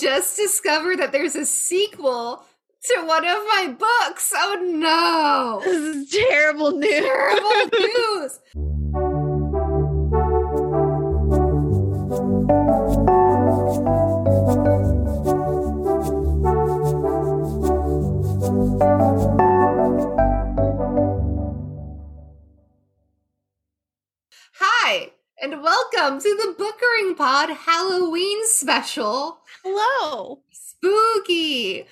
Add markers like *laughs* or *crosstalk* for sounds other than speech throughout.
just discovered that there's a sequel to one of my books. Oh no. This is terrible news. Terrible *laughs* news. And welcome to the Bookering Pod Halloween special. Hello. Spooky.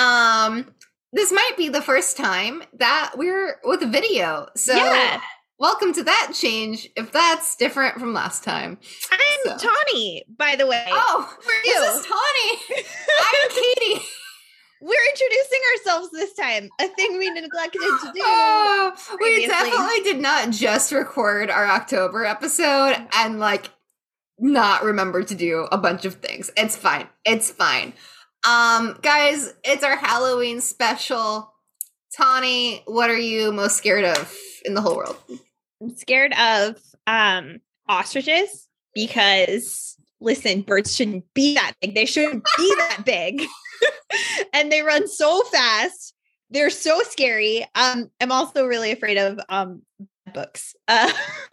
Um, this might be the first time that we're with a video. So yeah. welcome to that change if that's different from last time. I'm So- Tawny, by the way. Oh, Who are you? this is Tawny. *laughs* I'm Katie. We're introducing ourselves this time, a thing we neglected to do. Oh, we definitely did not just record our October episode and like not remember to do a bunch of things. It's fine. It's fine. Um, guys, it's our Halloween special. Tawny, what are you most scared of in the whole world? I'm scared of um ostriches because listen, birds shouldn't be that big. They shouldn't be that big. *laughs* and they run so fast. They're so scary. Um, I'm also really afraid of um books. Uh, *laughs*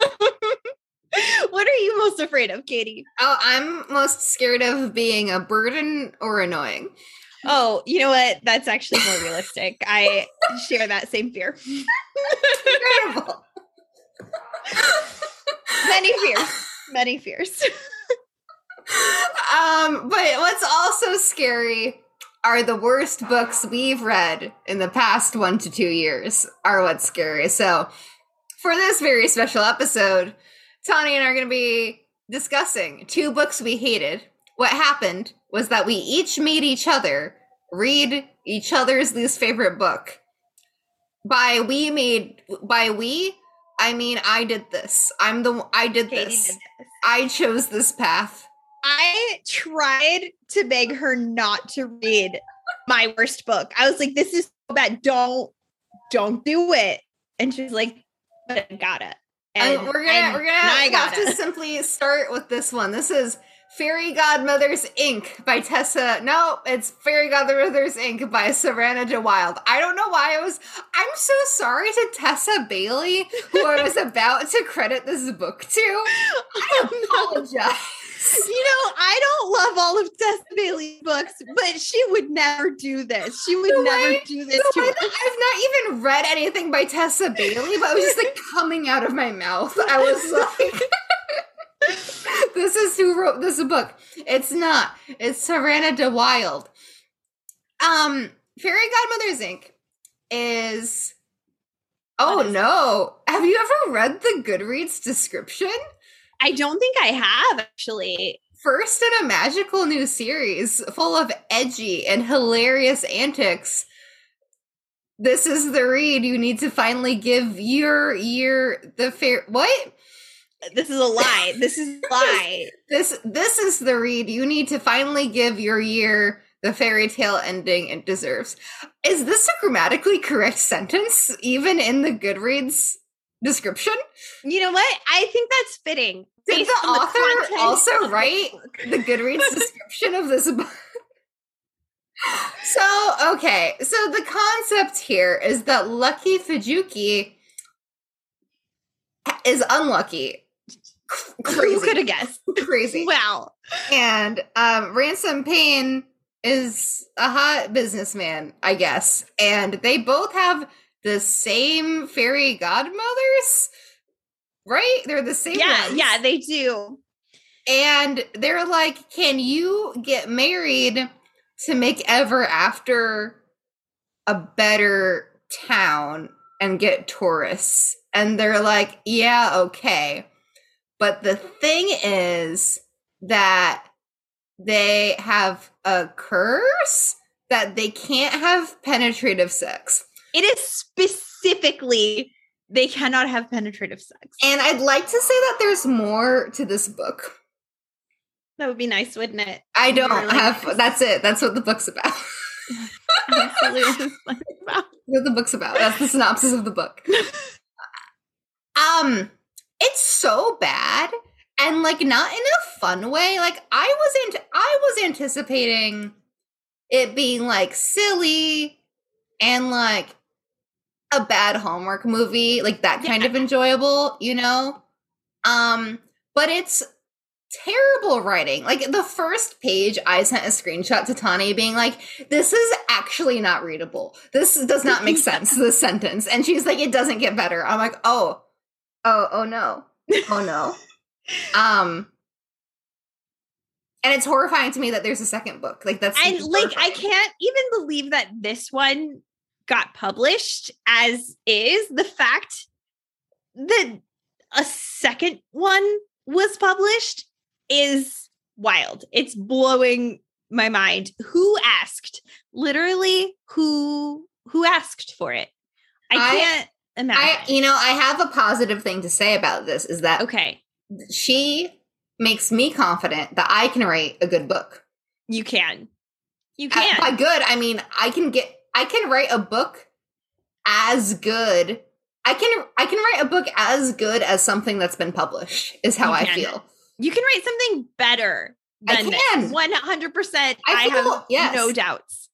what are you most afraid of, Katie? Oh, I'm most scared of being a burden or annoying. Oh, you know what? That's actually more realistic. I share that same fear. Incredible. *laughs* Many fears. Many fears. Um, but what's also scary are the worst books we've read in the past one to two years are what's scary. So for this very special episode, Tawny and I are going to be discussing two books we hated. What happened was that we each made each other read each other's least favorite book. By we made by we, I mean I did this. I'm the I did this. did this. I chose this path. I tried to beg her not to read my worst book. I was like, this is so bad. Don't, don't do it. And she's like, but I gotta. And oh, And we're gonna and we're gonna I have gotta. to simply start with this one. This is Fairy Godmothers Inc. by Tessa. No, it's Fairy Godmothers Inc. by Savannah De Wild. I don't know why I was. I'm so sorry to Tessa Bailey, who I was *laughs* about to credit this book to. I oh, apologize. You know, I don't love all of Tessa Bailey's books, but she would never do this. She would never do this to that I've not even read anything by Tessa Bailey, but it was just like *laughs* coming out of my mouth. I was like, *laughs* this is who wrote this book. It's not. It's Savannah De Wild. Um, Fairy Godmothers Inc. is. Oh What is it? no. Have you ever read the Goodreads description? I don't think I have actually. First in a magical new series full of edgy and hilarious antics. This is the read you need to finally give your year the fair what? This is a lie. This is a *laughs* lie. This this is the read you need to finally give your year the fairy tale ending it deserves. Is this a grammatically correct sentence even in the Goodreads description? You know what? I think that's fitting. Did the author content also the write the Goodreads *laughs* description of this book. So, okay. So the concept here is that Lucky Fujuki is unlucky. C- Who could have guessed? Crazy. Wow. And um, Ransom Payne is a hot businessman, I guess. And they both have the same fairy godmothers, right? They're the same Yeah, ones. yeah, they do. And they're like, Can you get married to make Ever After a better town and get tourists? And they're like, Yeah, okay. But the thing is that they have a curse that they can't have penetrative sex. It is specifically they cannot have penetrative sex. And I'd like to say that there's more to this book. That would be nice, wouldn't it? I don't Really have, nice. that's it. That's what the book's about. *laughs* Absolutely. *laughs* what the book's about. That's the synopsis of the book. *laughs* Um, it's so bad, and like not in a fun way. Like I wasn't I was anticipating it being like silly and like a bad Hallmark movie, like that kind Yeah. of enjoyable, you know? Um, but it's terrible writing. Like the first page, I sent a screenshot to Tawny being like, this is actually not readable. This does not make *laughs* sense, this sentence. And she's like, it doesn't get better. I'm like, oh, oh, oh no. Oh no. *laughs* um and it's horrifying to me that there's a second book. Like that's and like I can't even believe that this one got published as is. The fact that a second one was published is wild. It's blowing my mind. Who asked? Literally, who who asked for it? I I- can't imagine. I you know, I have a positive thing to say about this is that okay, she makes me confident that I can write a good book. you can. You can. By good, I mean I can get I can write a book as good. I can I can write a book as good as something that's been published. Is how I feel. you can write something better I than can. One hundred percent. I have yes. no doubts.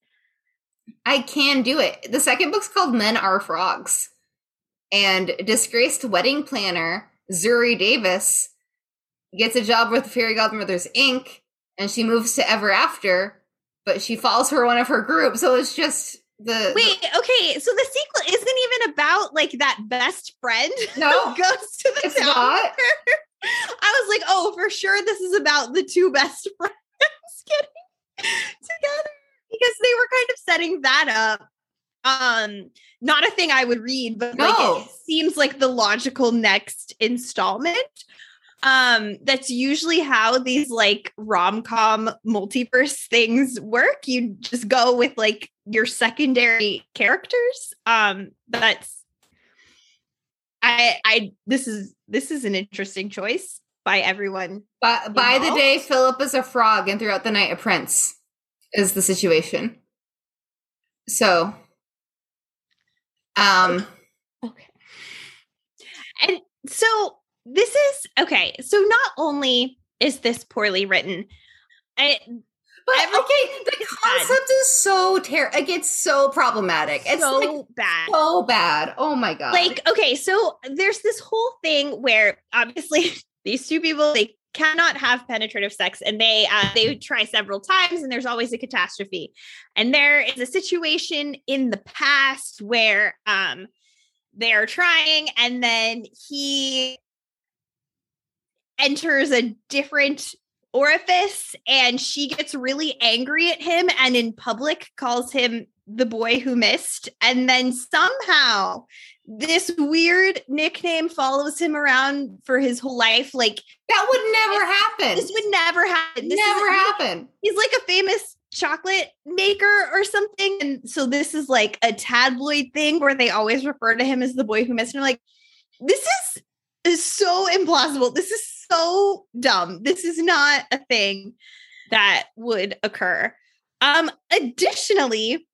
I can do it. The second book's called Men Are Frogs. And disgraced wedding planner Zuri Davis gets a job with Fairy Godmothers Inc. and she moves to Ever After, but she falls for one of her groups. So it's just the Wait, okay, so the sequel isn't even about like that best friend *laughs* No, who goes to the it's not. *laughs* I was like, oh, for sure, this is about the two best *laughs* friends getting together because they were kind of setting that up. Um, not a thing I would read, but like it seems like the logical next installment. Um, that's usually how these like rom-com multiverse things work. You just go with like your secondary characters. Um, that's I I this is this is an interesting choice by everyone. By, by the day, Philip is a frog, and throughout the night, a prince is the situation. So, um, Okay. And so this is okay. So not only is this poorly written, I, but Everything okay, the bad. concept is so terrible. Like it's so problematic. It's so like bad. so bad. Oh my god! Like, okay, so there's this whole thing where obviously *laughs* these two people they cannot have penetrative sex and they uh, they try several times and there's always a catastrophe. And there is a situation in the past where um they're trying and then he enters a different orifice and she gets really angry at him and in public calls him the boy who missed. And then somehow this weird nickname follows him around for his whole life. Like that would never happen. this would never happen. This never happen. he's like a famous chocolate maker or something. And so this is like a tabloid thing where they always refer to him as the boy who missed. And I'm like this is is so implausible. This is so dumb. This is not a thing that would occur. Um additionally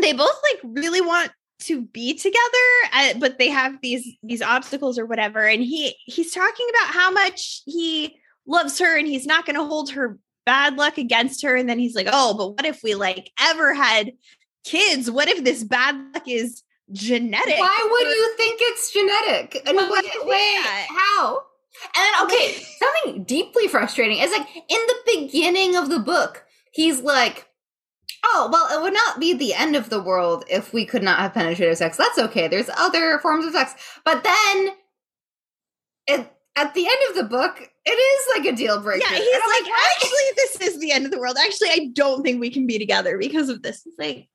they both like really want to be together uh, but they have these these obstacles or whatever and he he's talking about how much he loves her and he's not going to hold her bad luck against her and then he's like oh but what if we like ever had kids? What if this bad luck is genetic? Why would you think it's genetic? And wait, wait, how? And then, okay, *laughs* something deeply frustrating is like in the beginning of the book, he's like, "Oh, well, it would not be the end of the world if we could not have penetrative sex. That's okay. There's other forms of sex." But then, it, at the end of the book, it is like a deal breaker. yeah he's I'm like actually this is the end of the world actually i don't think we can be together because of this it's like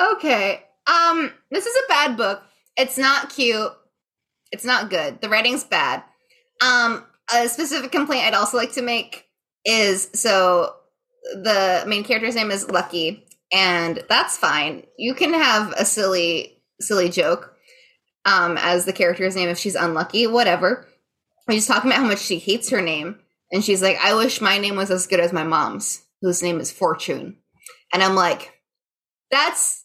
Okay. Um, this is a bad book. It's not cute. It's not good. The writing's bad. Um, a specific complaint I'd also like to make is so the main character's name is Lucky, and that's fine. You can have a silly, silly joke um as the character's name if she's unlucky, whatever. We're just talking about how much she hates her name, and she's like, I wish my name was as good as my mom's, whose name is Fortune. And I'm like, that's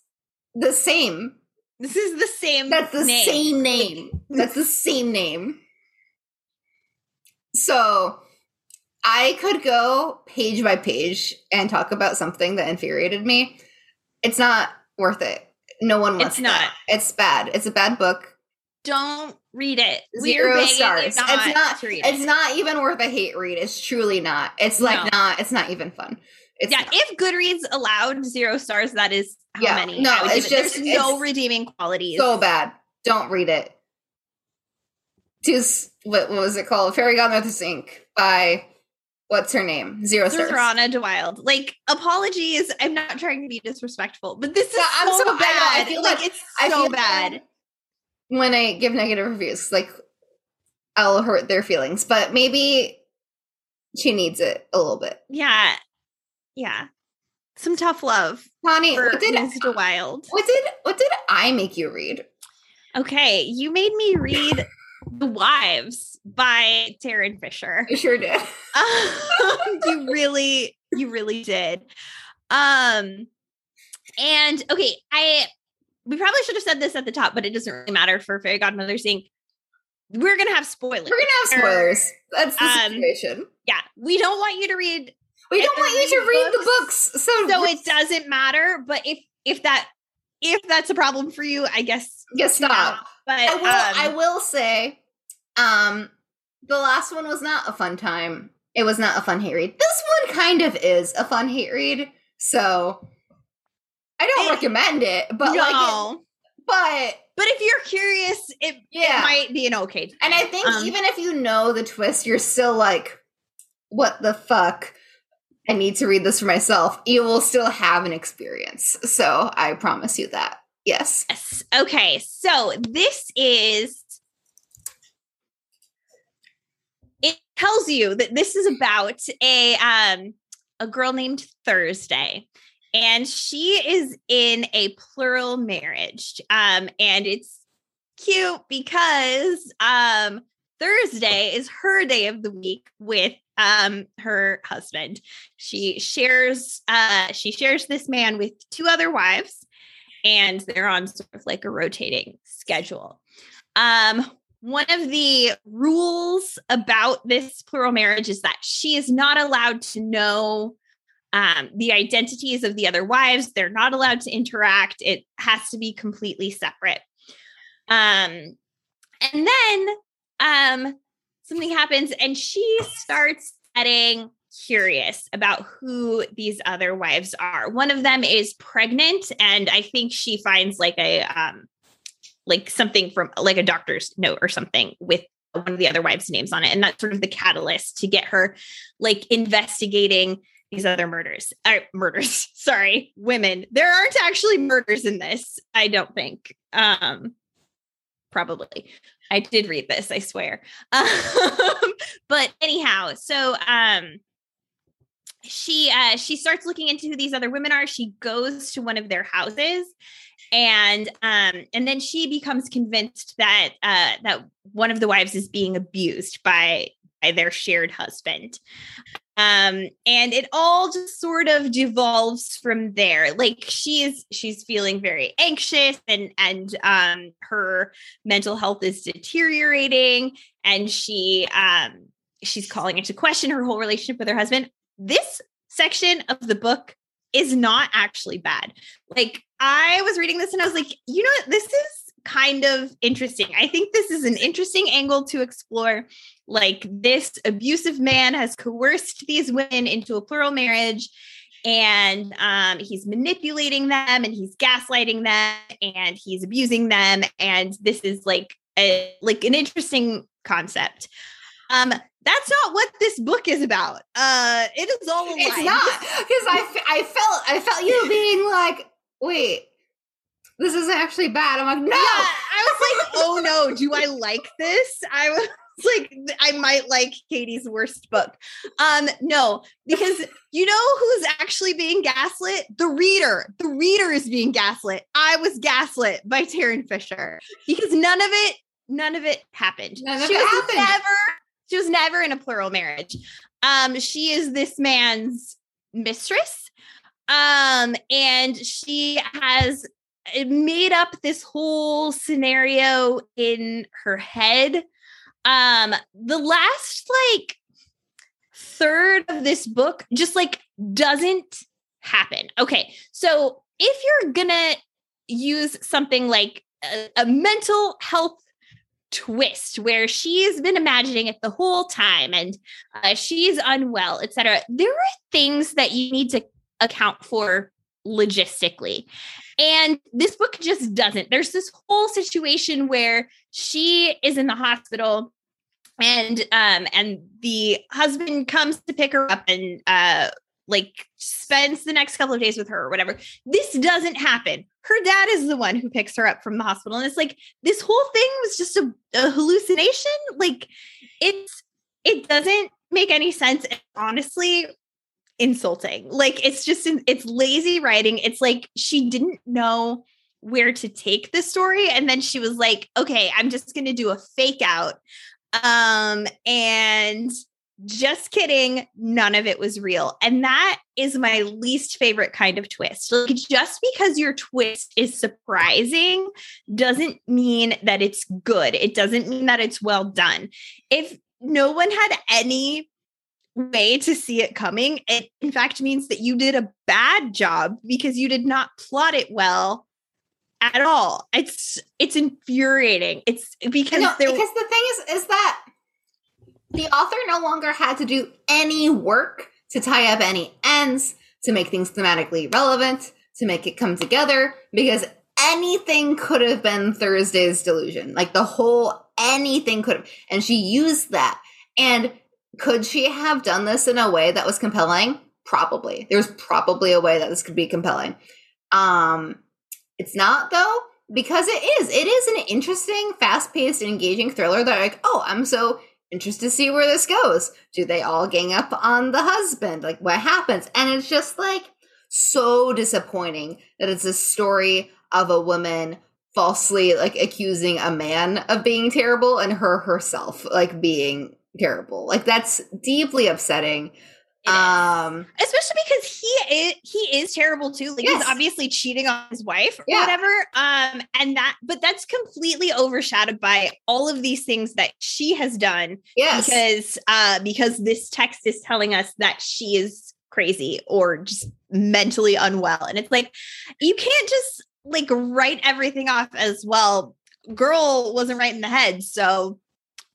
the same. this is the same That's the name. same name. That's the same name. So I could go page by page and talk about something that infuriated me. It's not worth it. No one wants It's not. that. It's bad. It's a bad book. Don't read it. Zero you stars. It's not. to read It's it. not even worth a hate read. It's truly not. It's like No. not. It's not even fun. It's yeah, not. if Goodreads allowed zero stars, that is how Yeah, many. no, it's it. just- There's no redeeming qualities. so bad. Don't read it. Just what, what was it called? Fairy Godmother's Inc. by what's her name? Zero stars. Rana de Wild. Like, apologies. I'm not trying to be disrespectful, but this is I'm so, so- I know, I bad. feel like, like- it's I so feel bad. when I give negative reviews. Like I'll hurt their feelings, but maybe she needs it a little bit. Yeah. Yeah. Some tough love Connie, what did Ms. de Wild. what did what did I make you read? Okay. You made me read The Wives by Tarryn Fisher. I sure did. *laughs* Um, you really, you really did. Um, and okay, I we probably should have said this at the top, but it doesn't really matter for Fairy Godmother saying we're gonna have spoilers. We're gonna have spoilers. That's the Um, situation. yeah, we don't want you to read, We don't want you to read the books, so so it doesn't matter. But if if that if that's a problem for you, I guess Tune stop. But I will. I um, will say, um, the last one was not a fun time. It was not a fun hate read. This one kind of is a fun hate read. So I don't It- recommend it, but no. like, it, but but if you're curious, it, Yeah. it might be an okay. and I think Um, even if you know the twist, you're still like, what the fuck? I need to read this for myself. You will still have an experience. So I promise you that. Yes. Yes. Okay. So this is. It tells you that this is about a um a girl named Thursday, and she is in a plural marriage. Um, and it's cute because um Thursday is her day of the week with um her husband. She shares uh she shares this man with two other wives and they're on sort of like a rotating schedule. Um, one of the rules about this plural marriage is that she is not allowed to know um, the identities of the other wives. They're not allowed to interact. It has to be completely separate. Um, and then um, something happens, and she starts getting curious about who these other wives are. One of them is pregnant, and I think she finds like a um like something from like a doctor's note or something with one of the other wives' names on it. And that's sort of the catalyst to get her like investigating these other murders. Uh, murders, *laughs* sorry, women. There aren't actually murders in this, I don't think. Um probably. I did read this, I swear. *laughs* Um, but anyhow, so um she uh she starts looking into who these other women are. She goes to one of their houses and um and then she becomes convinced that uh that one of the wives is being abused by by their shared husband. Um and it all just sort of devolves from there. Like she's she's feeling very anxious and and um her mental health is deteriorating and she um she's calling into question her whole relationship with her husband this section of the book is not actually bad. Like I was reading this and I was like, you know what? This is kind of interesting. I think this is an interesting angle to explore. Like this abusive man has coerced these women into a plural marriage and um, he's manipulating them and he's gaslighting them and he's abusing them and this is like a like an interesting concept um that's not what this book is about uh it is all a It's not because I, I felt I felt you *laughs* being like, wait, this isn't actually bad. I'm like, no. Yeah, I was like, oh no, do I like this? I was *laughs* like, I might like Katie's worst book. Um, no, because you know who's actually being gaslit? The reader. The reader is being gaslit. I was gaslit by Tarryn Fisher because none of it, none of it happened. None of she it was happened. never, she was never in a plural marriage. Um, she is this man's mistress. Um, and she has made up this whole scenario in her head. Um, the last like third of this book just like doesn't happen. Okay. So if you're to use something like a, a, mental health twist where she's been imagining it the whole time and uh, she's unwell, etc., there are things that you need to account for logistically. And this book just doesn't. There's this whole situation where she is in the hospital and um and the husband comes to pick her up and uh like spends the next couple of days with her or whatever. This doesn't happen. Her dad is the one who picks her up from the hospital. And it's like this whole thing was just a, a hallucination. Like it's it doesn't make any sense. And honestly, insulting. Like it's just it's lazy writing. It's like she didn't know where to take the story and then she was like, "Okay, I'm just going to do a fake out." Um and just kidding, none of it was real. And that is my least favorite kind of twist. Like just because your twist is surprising doesn't mean that it's good. It doesn't mean that it's well done. If no one had any way to see it coming, it in fact means that you did a bad job because you did not plot it well at all. It's it's infuriating. It's because no, there because the thing is is that the author no longer had to do any work to tie up any ends, to make things thematically relevant, to make it come together, because anything could have been Thursday's delusion. Like the whole anything could have. And she used that. And could she have done this in a way that was compelling? Probably. There's probably a way that this could be compelling. Um, it's not though, because it is. It is an interesting, fast-paced, engaging thriller that like, oh, I'm so interested to see where this goes. Do they all gang up on the husband? Like what happens? And it's just like so disappointing that it's a story of a woman falsely like accusing a man of being terrible and her herself like being terrible. Like that's deeply upsetting. Um, especially because he is he is terrible too. Like yes. he's obviously cheating on his wife or yeah. whatever. Um, and that but that's completely overshadowed by all of these things that she has done. Yes. Because uh because this text is telling us that she is crazy or just mentally unwell. And it's like you can't just like write everything off as well. Girl wasn't right in the head, so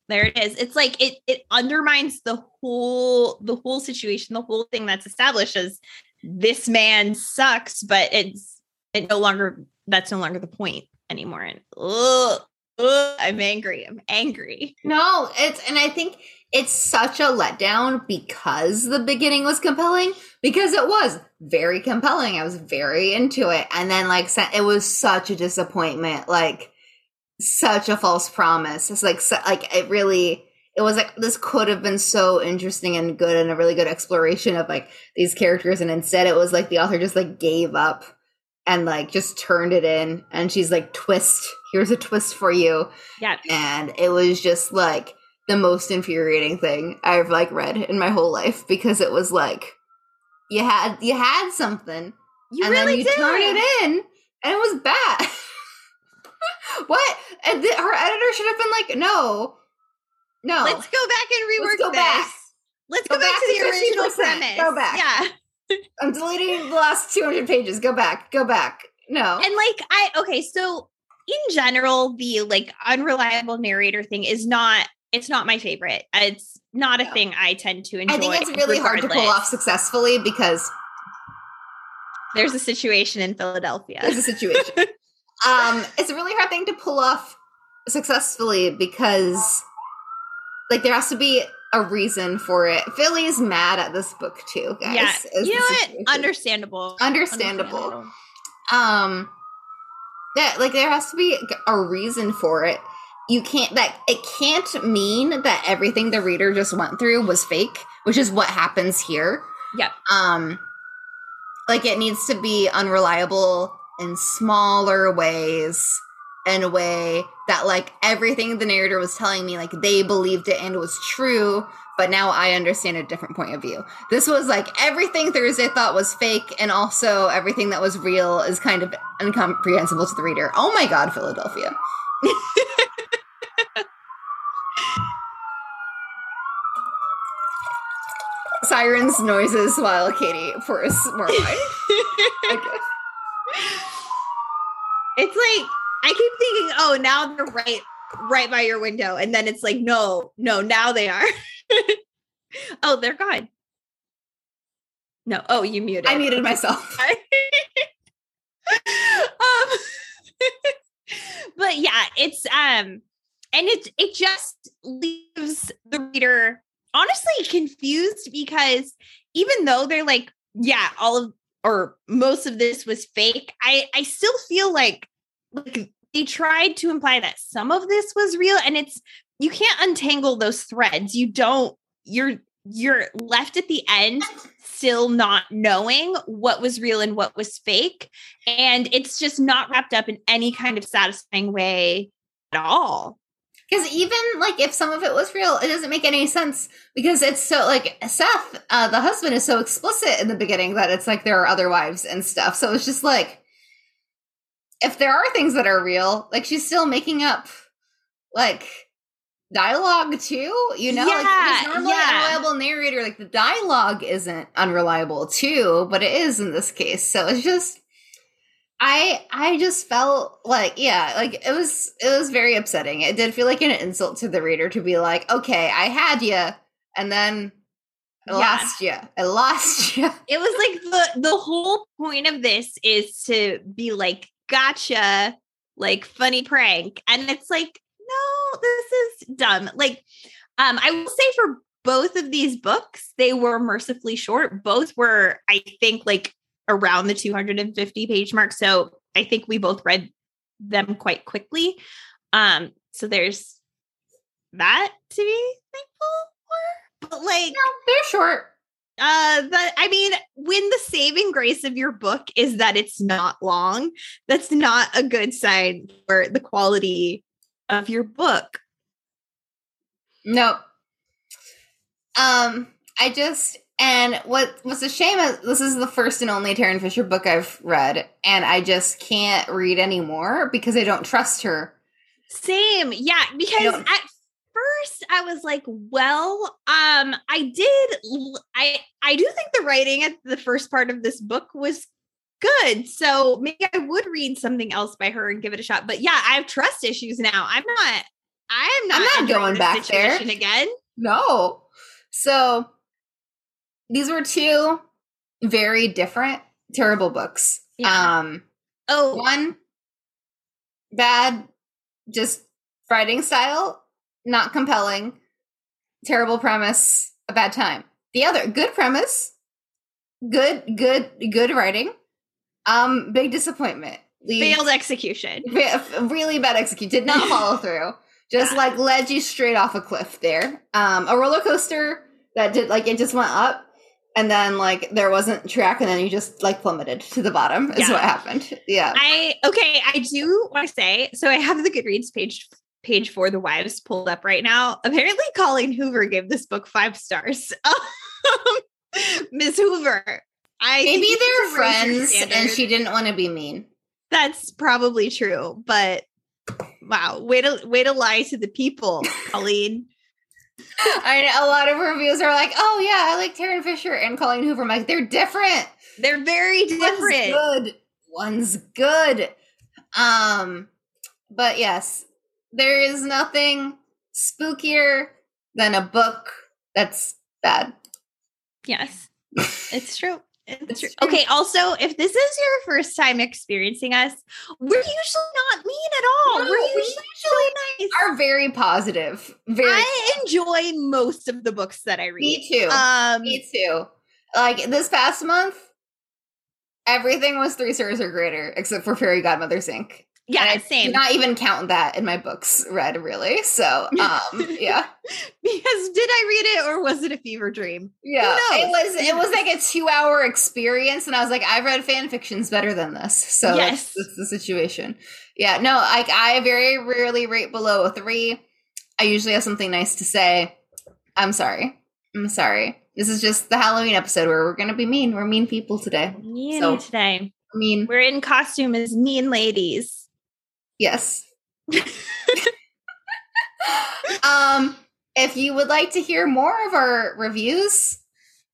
there it is. It's like it it undermines the whole the whole situation. The whole thing that's established as this man sucks but it's it no longer that's no longer the point anymore. And ugh, ugh, i'm angry. I'm angry. No it's and i think it's such a letdown because the beginning was compelling because it was very compelling. I was very into it. And then like it was such a disappointment. Like such a false promise. It's like so, like it really it was like this could have been so interesting and good and a really good exploration of like these characters. And instead it was like the author just like gave up and like just turned it in. And she's like twist. Here's a twist for you. Yeah. And it was just like the most infuriating thing i've like read in my whole life because it was like you had you had something you and really then you did. turn it in and it was bad *laughs* what? And th- her editor should have been like, no, no. Let's go back and rework Let's go this. Back. Let's go, go back, back, to the original premise. Go back. Yeah. I'm deleting the last 200 pages. Go back. Go back. No. And like, I, okay, so in general, the like unreliable narrator thing is not, it's not my favorite. It's not a no. thing I tend to enjoy. I think it's really regardless. hard to pull off successfully because there's a situation in Philadelphia. There's a situation. *laughs* um, it's a really hard thing to pull off successfully because, like, there has to be a reason for it. Philly's mad at this book too, guys. Yeah, you know what? Understandable. Understandable. Understandable. Um, that like there has to be a reason for it. You can't that it can't mean that everything the reader just went through was fake, which is what happens here. Yeah. Um, like it needs to be unreliable in smaller ways in a way that like everything the narrator was telling me like they believed it and was true but now i understand a different point of view. This was like everything thursday thought was fake and also everything that was real is kind of incomprehensible to the reader. Oh my god philadelphia. *laughs* Sirens noises while Katie pours more wine. *laughs* It's like I keep thinking, oh, now they're right right by your window. And then it's like, no, no, now they are. *laughs* oh, they're gone. No. Oh, you muted. I muted myself. *laughs* um *laughs* but yeah, it's um and it it just leaves the reader honestly confused because even though they're like, yeah, all of or most of this was fake, I I still feel like like they tried to imply that some of this was real and it's you can't untangle those threads. You don't you're you're left at the end still not knowing what was real and what was fake and it's just not wrapped up in any kind of satisfying way at all Because even like if some of it was real, it doesn't make any sense because it's so like Seth, uh, the husband, is so explicit in the beginning that it's like there are other wives and stuff. So it's just like if there are things that are real, like she's still making up like dialogue too. You know, like Yeah, because normally yeah. unreliable narrator, like the dialogue isn't unreliable too, but it is in this case. So it's just. I I just felt like yeah, like it was it was very upsetting. It did feel like an insult to the reader to be like, okay, I had you, and then I Yeah. lost you. I lost *laughs* you. it was like the the whole point of this is to be like gotcha like funny prank and it's like no this is dumb like um i will say for both of these books they were mercifully short both were i think like around the 250 page mark so i think we both read them quite quickly um so there's that to be thankful for but like They're short. uh but i mean when the saving grace of your book is that it's not long that's not a good sign for the quality of your book No. Um, I just and what was a shame is this is the first and only Tarryn Fisher book I've read, and I just can't read anymore because I don't trust her. same yeah because at first i was like well um i did I I do think the writing at the first part of this book was good so maybe i would read something else by her and give it a shot but yeah i have trust issues now i'm not i'm not, I'm not going back there. again No. So these were two very different terrible books. Yeah. Um oh one bad just writing style, not compelling, terrible premise, a bad time. The other good premise, good good good writing. Um big disappointment. Leads- failed execution *laughs* really bad execute did not *laughs* follow through just Yeah. like led you straight off a cliff there um a roller coaster that did like it just went up and then like there wasn't track and then you just like plummeted to the bottom is Yeah. what happened yeah I okay, I do want to say so. I have the Goodreads page page for the wives pulled up right now. Apparently, Colleen Hoover gave this book five stars. *laughs* Um, Miss Hoover, I maybe they're to raise your friends and she didn't want to be mean That's probably true, but wow, way to way to lie to the people, Colleen. I know a lot of reviews are like oh yeah I like Tarryn Fisher and Colleen Hoover I'm like they're different They're very different. One's good. One's good. Um, but yes, there is nothing spookier than a book that's bad. Yes, *laughs* it's true. It's It's true. true. Okay. Also, if this is your first time experiencing us, we're usually not mean at all. No, we're we usually so nice. Are very positive. Very. I enjoy most of the books that I read. me too. Um, me too. Like this past month, everything was three stars or greater except for Fairy Godmother's Inc. yeah, I same. Not even count that in my books read really. So, um, *laughs* yeah. because did I read it or was it a fever dream? Yeah, it was it was like a *laughs* two hour experience, and I was like, I've read fan fictions better than this, so Yes. that's, that's the situation. Yeah, no, like I very rarely rate below a three. I usually have something nice to say. I'm sorry. I'm sorry. This is just the Halloween episode where we're gonna be mean. We're mean people today. Me So- today. I mean, We're in costume as mean ladies. Yes. um, if you would like to hear more of our reviews,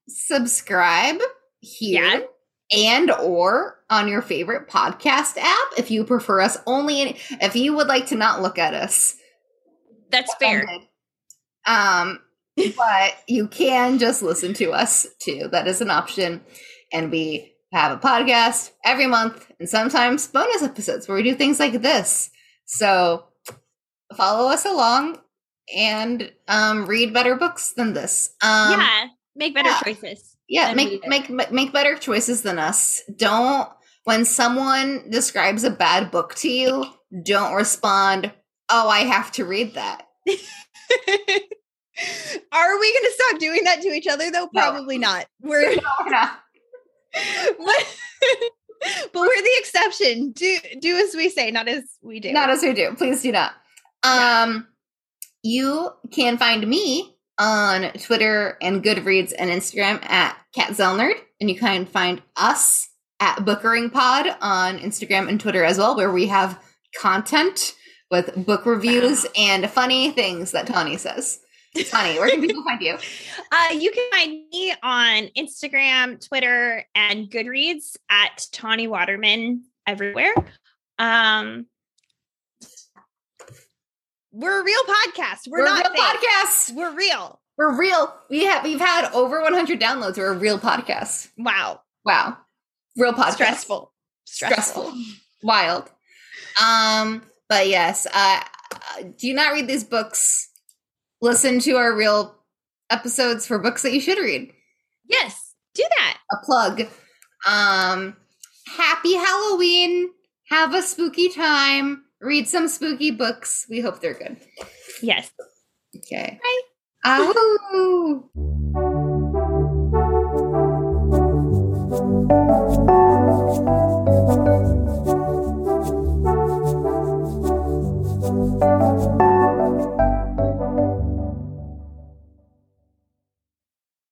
subscribe here and or on your favorite podcast app if you prefer us only in, if you would like to not look at us. That's fair. Um but you can just listen to us too. That is an option. And we have a podcast every month and sometimes bonus episodes where we do things like this. So follow us along and um, read better books than this. Um, yeah, make better yeah. choices. Yeah, make make make better choices than us. Don't when someone describes a bad book to you, don't respond, "Oh, I have to read that." *laughs* Are we going to stop doing that to each other though? No. Probably not. We're *laughs* No, we're not. *laughs* but, *laughs* but we're the exception. Do do as we say, not as we do. Not as we do. Please do not. Um, you can find me on Twitter and Goodreads and Instagram at Cat Zellnerd, and you can find us at Bookering Pod on Instagram and Twitter as well, where we have content with book reviews and funny things that Tawny says. Tawny, where can people find you? *laughs* Uh, you can find me on Instagram, Twitter, and Goodreads at Tawny Waterman everywhere. Um, we're a real podcast. We're, We're not real fake. podcast. We're real. We're real. We have we've had over 100 downloads. We're a real podcast. Wow. Wow, real podcast. Stressful. stressful, wild. Um, but yes, uh, uh, do not read these books. Listen to our real episodes for books that you should read. Yes. Do that. A plug. Um, happy Halloween. Have a spooky time. Read some spooky books. We hope they're good. Yes. Okay. Bye. Ow.